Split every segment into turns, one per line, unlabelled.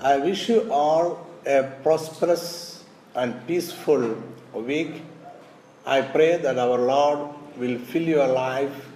I wish you all a prosperous and peaceful week. I pray that our Lord will fill your life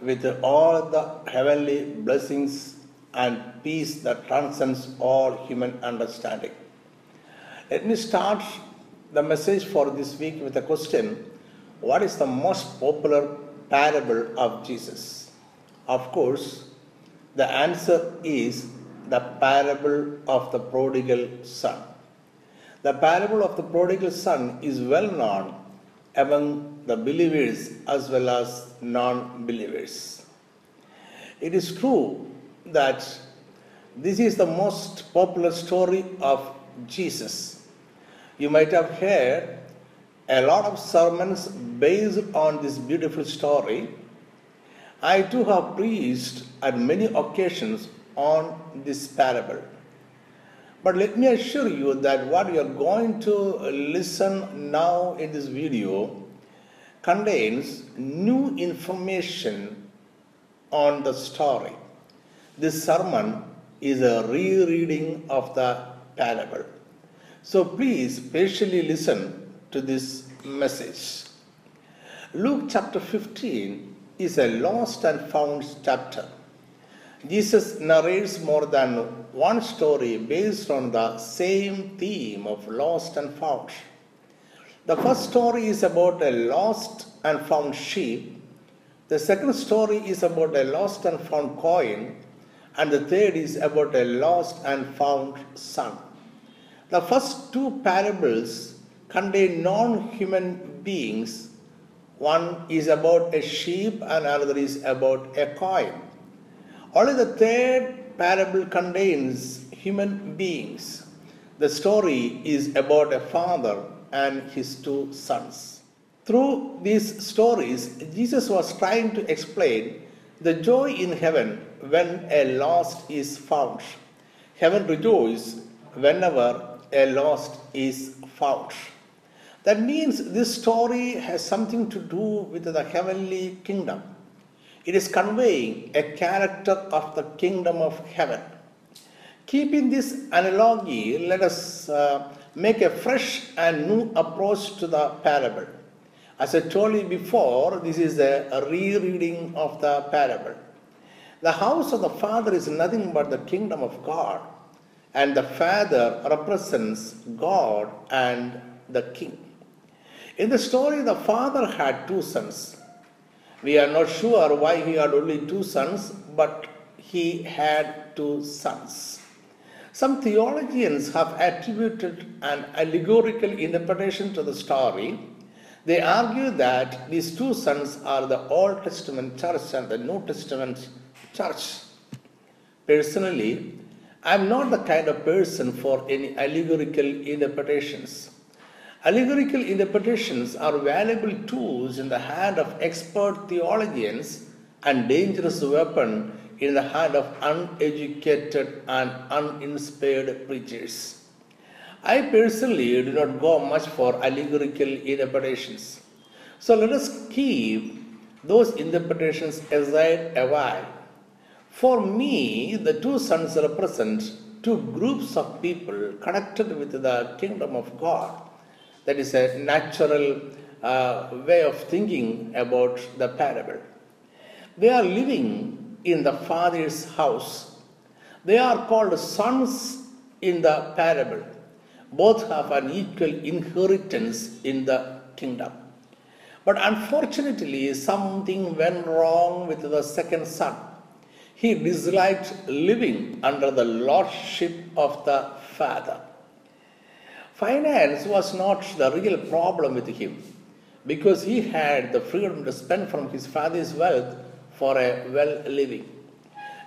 with all the heavenly blessings and peace that transcends all human understanding. Let me start the message for this week with a question What is the most popular parable of Jesus? Of course, the answer is the parable of the prodigal son. The parable of the prodigal son is well known among the believers as well as non believers. It is true that this is the most popular story of Jesus. You might have heard a lot of sermons based on this beautiful story. I too have preached at many occasions on this parable. But let me assure you that what you are going to listen now in this video contains new information on the story. This sermon is a rereading of the parable. So please patiently listen to this message. Luke chapter 15 is a lost and found chapter. Jesus narrates more than one story based on the same theme of lost and found. The first story is about a lost and found sheep. The second story is about a lost and found coin. And the third is about a lost and found son. The first two parables contain non human beings. One is about a sheep, and another is about a coin. Only the third parable contains human beings. The story is about a father and his two sons. Through these stories, Jesus was trying to explain the joy in heaven when a lost is found. Heaven rejoices whenever a lost is found. That means this story has something to do with the heavenly kingdom. It is conveying a character of the kingdom of heaven. Keeping this analogy, let us uh, make a fresh and new approach to the parable. As I told you before, this is a, a rereading of the parable. The house of the Father is nothing but the kingdom of God, and the Father represents God and the King. In the story, the father had two sons. We are not sure why he had only two sons, but he had two sons. Some theologians have attributed an allegorical interpretation to the story. They argue that these two sons are the Old Testament church and the New Testament church. Personally, I am not the kind of person for any allegorical interpretations. Allegorical interpretations are valuable tools in the hand of expert theologians and dangerous weapon in the hand of uneducated and uninspired preachers. I personally do not go much for allegorical interpretations. So let us keep those interpretations aside a while. For me, the two sons represent two groups of people connected with the kingdom of God that is a natural uh, way of thinking about the parable. They are living in the Father's house. They are called sons in the parable. Both have an equal inheritance in the kingdom. But unfortunately, something went wrong with the second son. He disliked living under the lordship of the father. Finance was not the real problem with him because he had the freedom to spend from his father's wealth for a well living.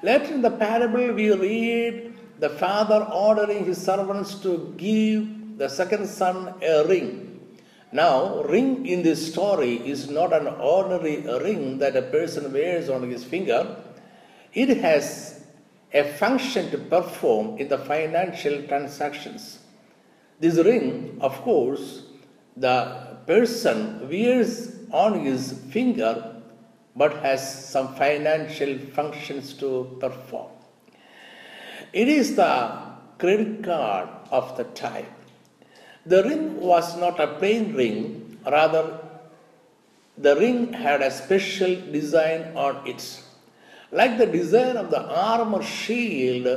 Later in the parable, we read the father ordering his servants to give the second son a ring. Now, ring in this story is not an ordinary ring that a person wears on his finger. It has a function to perform in the financial transactions. This ring, of course, the person wears on his finger but has some financial functions to perform. It is the credit card of the time. The ring was not a plain ring, rather, the ring had a special design on it. Like the design of the armor shield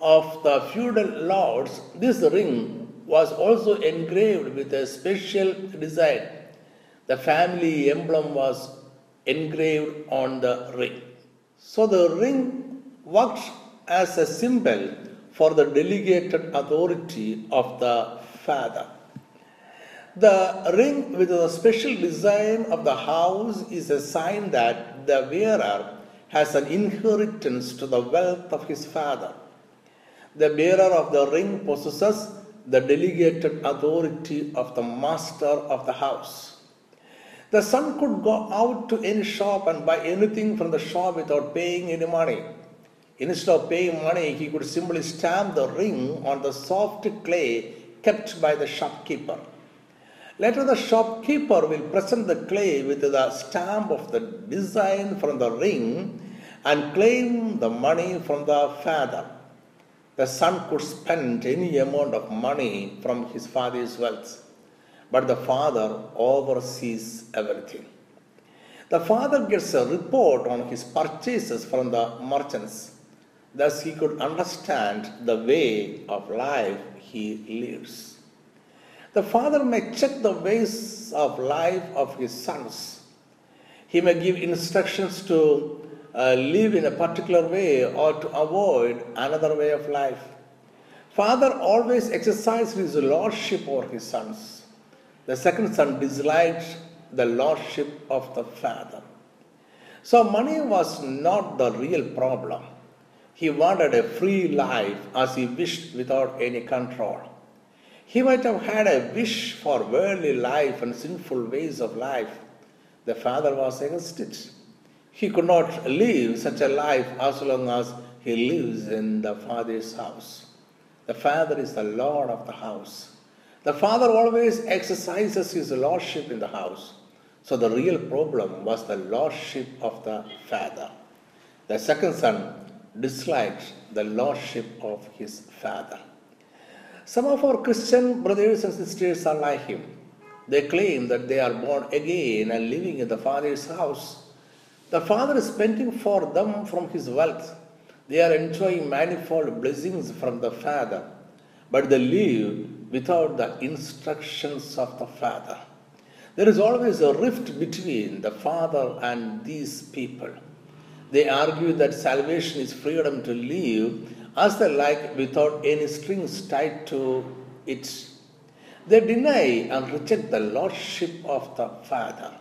of the feudal lords, this ring was also engraved with a special design. The family emblem was engraved on the ring. So the ring worked as a symbol for the delegated authority of the father. The ring with the special design of the house is a sign that the wearer has an inheritance to the wealth of his father. The bearer of the ring possesses the delegated authority of the master of the house. The son could go out to any shop and buy anything from the shop without paying any money. Instead of paying money, he could simply stamp the ring on the soft clay kept by the shopkeeper. Later, the shopkeeper will present the clay with the stamp of the design from the ring and claim the money from the father. The son could spend any amount of money from his father's wealth, but the father oversees everything. The father gets a report on his purchases from the merchants. Thus, he could understand the way of life he lives. The father may check the ways of life of his sons. He may give instructions to uh, live in a particular way or to avoid another way of life. Father always exercised his lordship over his sons. The second son disliked the lordship of the father. So money was not the real problem. He wanted a free life as he wished without any control. He might have had a wish for worldly life and sinful ways of life. The father was against it. He could not live such a life as long as he lives in the father's house. The father is the lord of the house. The father always exercises his lordship in the house. So the real problem was the lordship of the father. The second son disliked the lordship of his father. Some of our Christian brothers and sisters are like him. They claim that they are born again and living in the Father's house. The Father is spending for them from His wealth. They are enjoying manifold blessings from the Father, but they live without the instructions of the Father. There is always a rift between the Father and these people. They argue that salvation is freedom to live as they like without any strings tied to it. They deny and reject the lordship of the Father.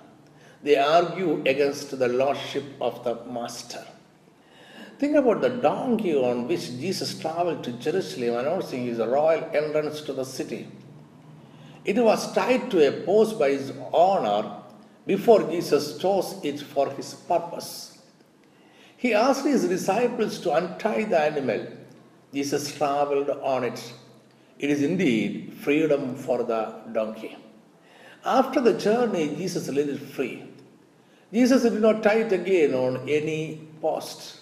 They argue against the lordship of the Master. Think about the donkey on which Jesus traveled to Jerusalem announcing his royal entrance to the city. It was tied to a post by his owner before Jesus chose it for his purpose. He asked his disciples to untie the animal Jesus traveled on it. It is indeed freedom for the donkey. After the journey, Jesus let it free. Jesus did not tie it again on any post,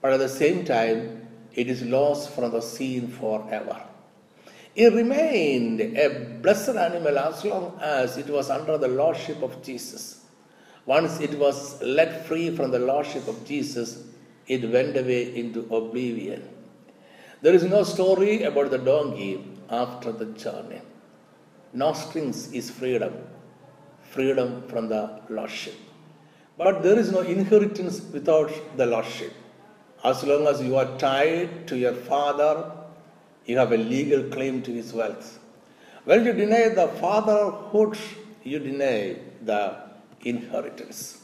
but at the same time, it is lost from the scene forever. It remained a blessed animal as long as it was under the lordship of Jesus. Once it was let free from the lordship of Jesus, it went away into oblivion. There is no story about the donkey after the journey. No strings is freedom, freedom from the lordship. But there is no inheritance without the lordship. As long as you are tied to your father, you have a legal claim to his wealth. When you deny the fatherhood, you deny the inheritance.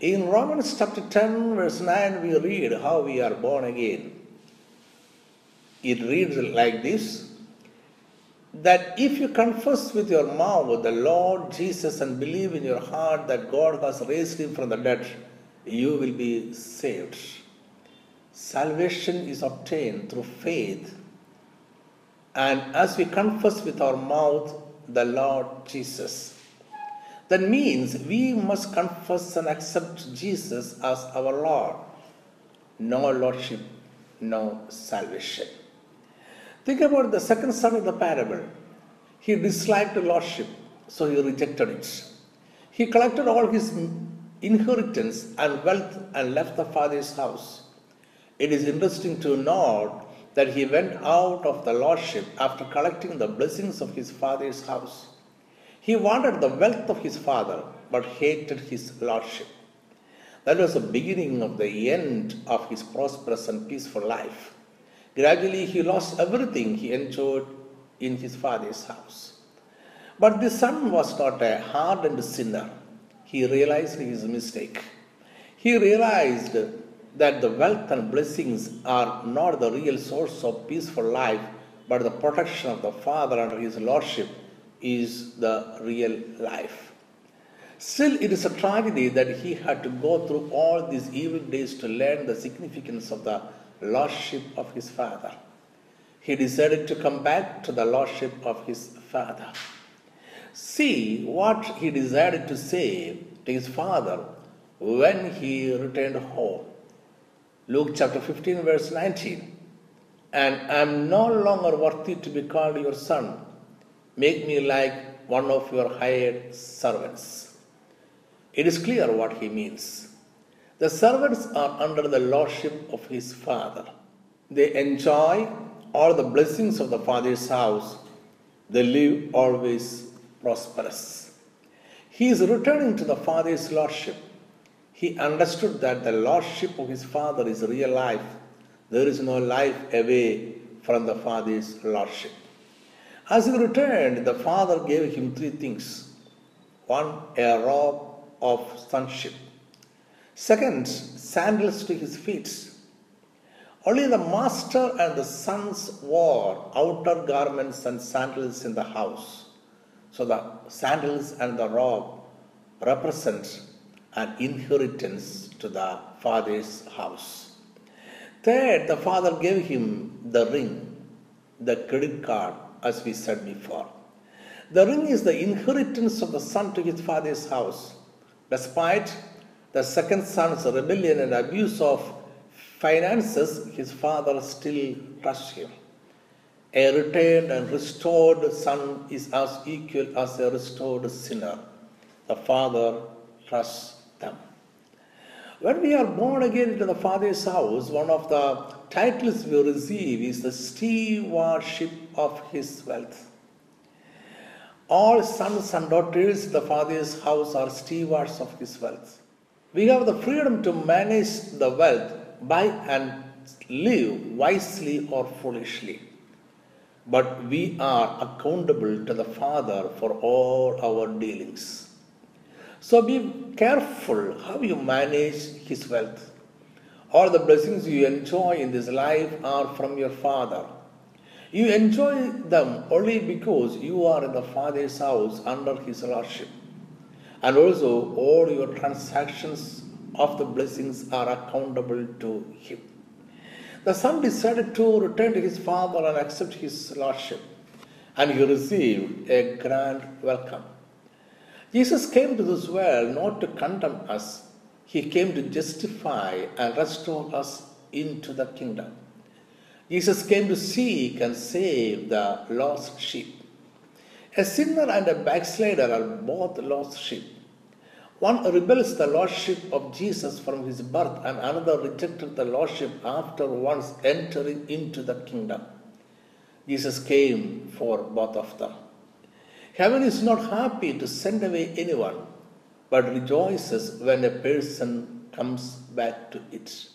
In Romans chapter 10, verse 9, we read how we are born again. It reads like this that if you confess with your mouth the Lord Jesus and believe in your heart that God has raised him from the dead, you will be saved. Salvation is obtained through faith. And as we confess with our mouth the Lord Jesus, that means we must confess and accept Jesus as our Lord. No Lordship, no salvation. Think about the second son of the parable. He disliked the lordship, so he rejected it. He collected all his inheritance and wealth and left the father's house. It is interesting to note that he went out of the lordship after collecting the blessings of his father's house. He wanted the wealth of his father, but hated his lordship. That was the beginning of the end of his prosperous and peaceful life. Gradually, he lost everything he enjoyed in his father's house. But the son was not a hardened sinner. He realized his mistake. He realized that the wealth and blessings are not the real source of peaceful life, but the protection of the Father under His Lordship is the real life. Still, it is a tragedy that he had to go through all these evil days to learn the significance of the Lordship of his Father. He decided to come back to the Lordship of his Father. See what he decided to say to his Father when he returned home. Luke chapter 15, verse 19. And I am no longer worthy to be called your son. Make me like one of your hired servants. It is clear what he means. The servants are under the lordship of his father. They enjoy all the blessings of the father's house. They live always prosperous. He is returning to the father's lordship he understood that the lordship of his father is real life. There is no life away from the father's lordship. As he returned, the father gave him three things one, a robe of sonship. Second, sandals to his feet. Only the master and the sons wore outer garments and sandals in the house. So the sandals and the robe represent an inheritance to the father's house. Third, the father gave him the ring, the credit card, as we said before. The ring is the inheritance of the son to his father's house. Despite the second son's rebellion and abuse of finances, his father still trusts him. A returned and restored son is as equal as a restored sinner. The father trusts them. When we are born again into the Father's house, one of the titles we receive is the stewardship of His wealth. All sons and daughters in the Father's house are stewards of His wealth. We have the freedom to manage the wealth by and live wisely or foolishly. But we are accountable to the Father for all our dealings. So be careful how you manage his wealth. All the blessings you enjoy in this life are from your Father. You enjoy them only because you are in the Father's house under his lordship. And also, all your transactions of the blessings are accountable to him. The son decided to return to his father and accept his lordship, and he received a grand welcome. Jesus came to this world not to condemn us, He came to justify and restore us into the kingdom. Jesus came to seek and save the lost sheep. A sinner and a backslider are both lost sheep. One rebels the lordship of Jesus from his birth, and another rejected the lordship after once entering into the kingdom. Jesus came for both of them. Heaven is not happy to send away anyone, but rejoices when a person comes back to it.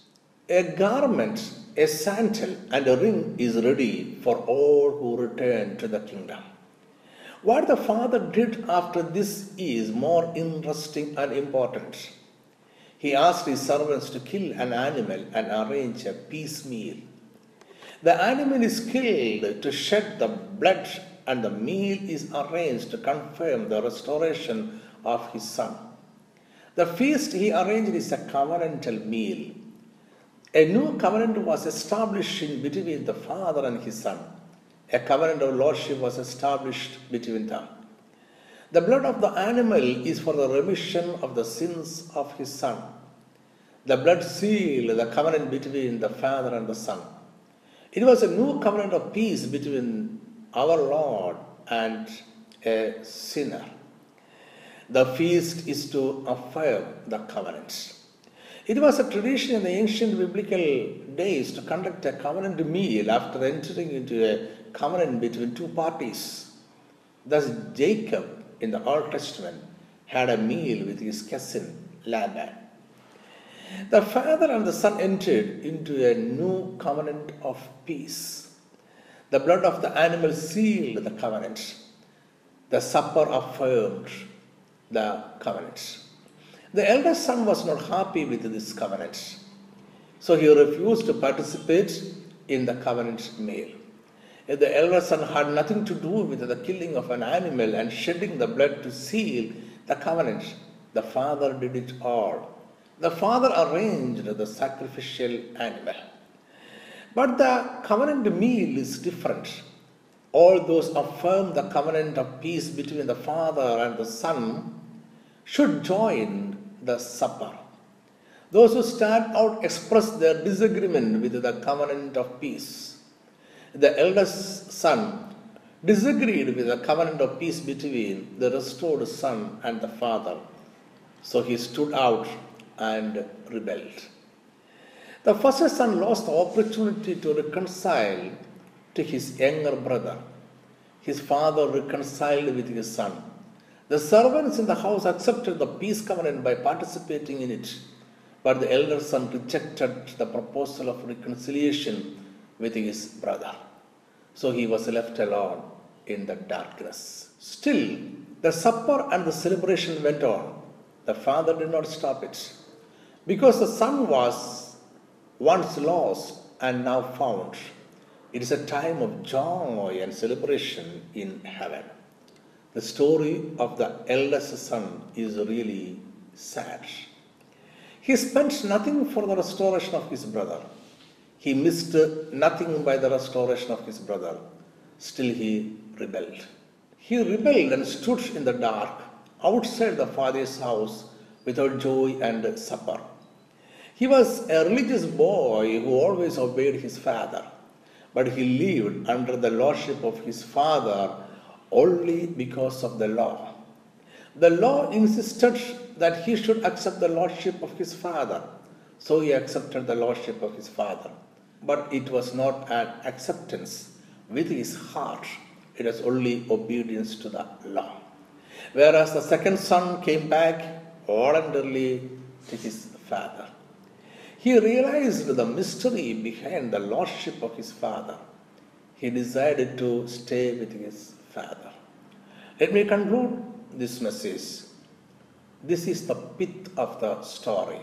A garment, a sandal, and a ring is ready for all who return to the kingdom. What the Father did after this is more interesting and important. He asked his servants to kill an animal and arrange a peace meal. The animal is killed to shed the blood and the meal is arranged to confirm the restoration of his son. The feast he arranged is a covenantal meal. A new covenant was established between the father and his son. A covenant of lordship was established between them. The blood of the animal is for the remission of the sins of his son. The blood sealed the covenant between the father and the son. It was a new covenant of peace between our Lord and a sinner. The feast is to affirm the covenant. It was a tradition in the ancient biblical days to conduct a covenant meal after entering into a covenant between two parties. Thus, Jacob in the Old Testament had a meal with his cousin Laban. The father and the son entered into a new covenant of peace. The blood of the animal sealed the covenant. The supper affirmed the covenant. The eldest son was not happy with this covenant, so he refused to participate in the covenant meal. The elder son had nothing to do with the killing of an animal and shedding the blood to seal the covenant, the father did it all. The father arranged the sacrificial animal. But the covenant meal is different. All those affirm the covenant of peace between the father and the son should join the supper. Those who stand out express their disagreement with the covenant of peace. The eldest son disagreed with the covenant of peace between the restored son and the father. So he stood out and rebelled. The first son lost the opportunity to reconcile to his younger brother. His father reconciled with his son. The servants in the house accepted the peace covenant by participating in it, but the elder son rejected the proposal of reconciliation with his brother. So he was left alone in the darkness. Still, the supper and the celebration went on. The father did not stop it. Because the son was once lost and now found, it is a time of joy and celebration in heaven. The story of the eldest son is really sad. He spent nothing for the restoration of his brother. He missed nothing by the restoration of his brother. Still, he rebelled. He rebelled and stood in the dark outside the father's house without joy and supper. He was a religious boy who always obeyed his father, but he lived under the lordship of his father only because of the law. The law insisted that he should accept the lordship of his father, so he accepted the lordship of his father. But it was not an acceptance with his heart it was only obedience to the law. Whereas the second son came back voluntarily to his father. He realized the mystery behind the lordship of his father. He decided to stay with his father. Let me conclude this message. This is the pith of the story.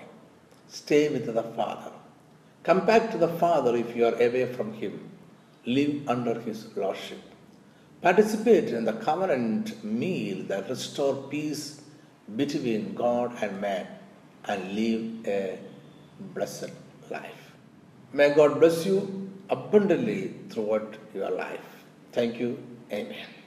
Stay with the father. Come back to the father if you are away from him. Live under his lordship. Participate in the covenant meal that restore peace between God and man and live a blessed life. May God bless you abundantly throughout your life. Thank you. Amen.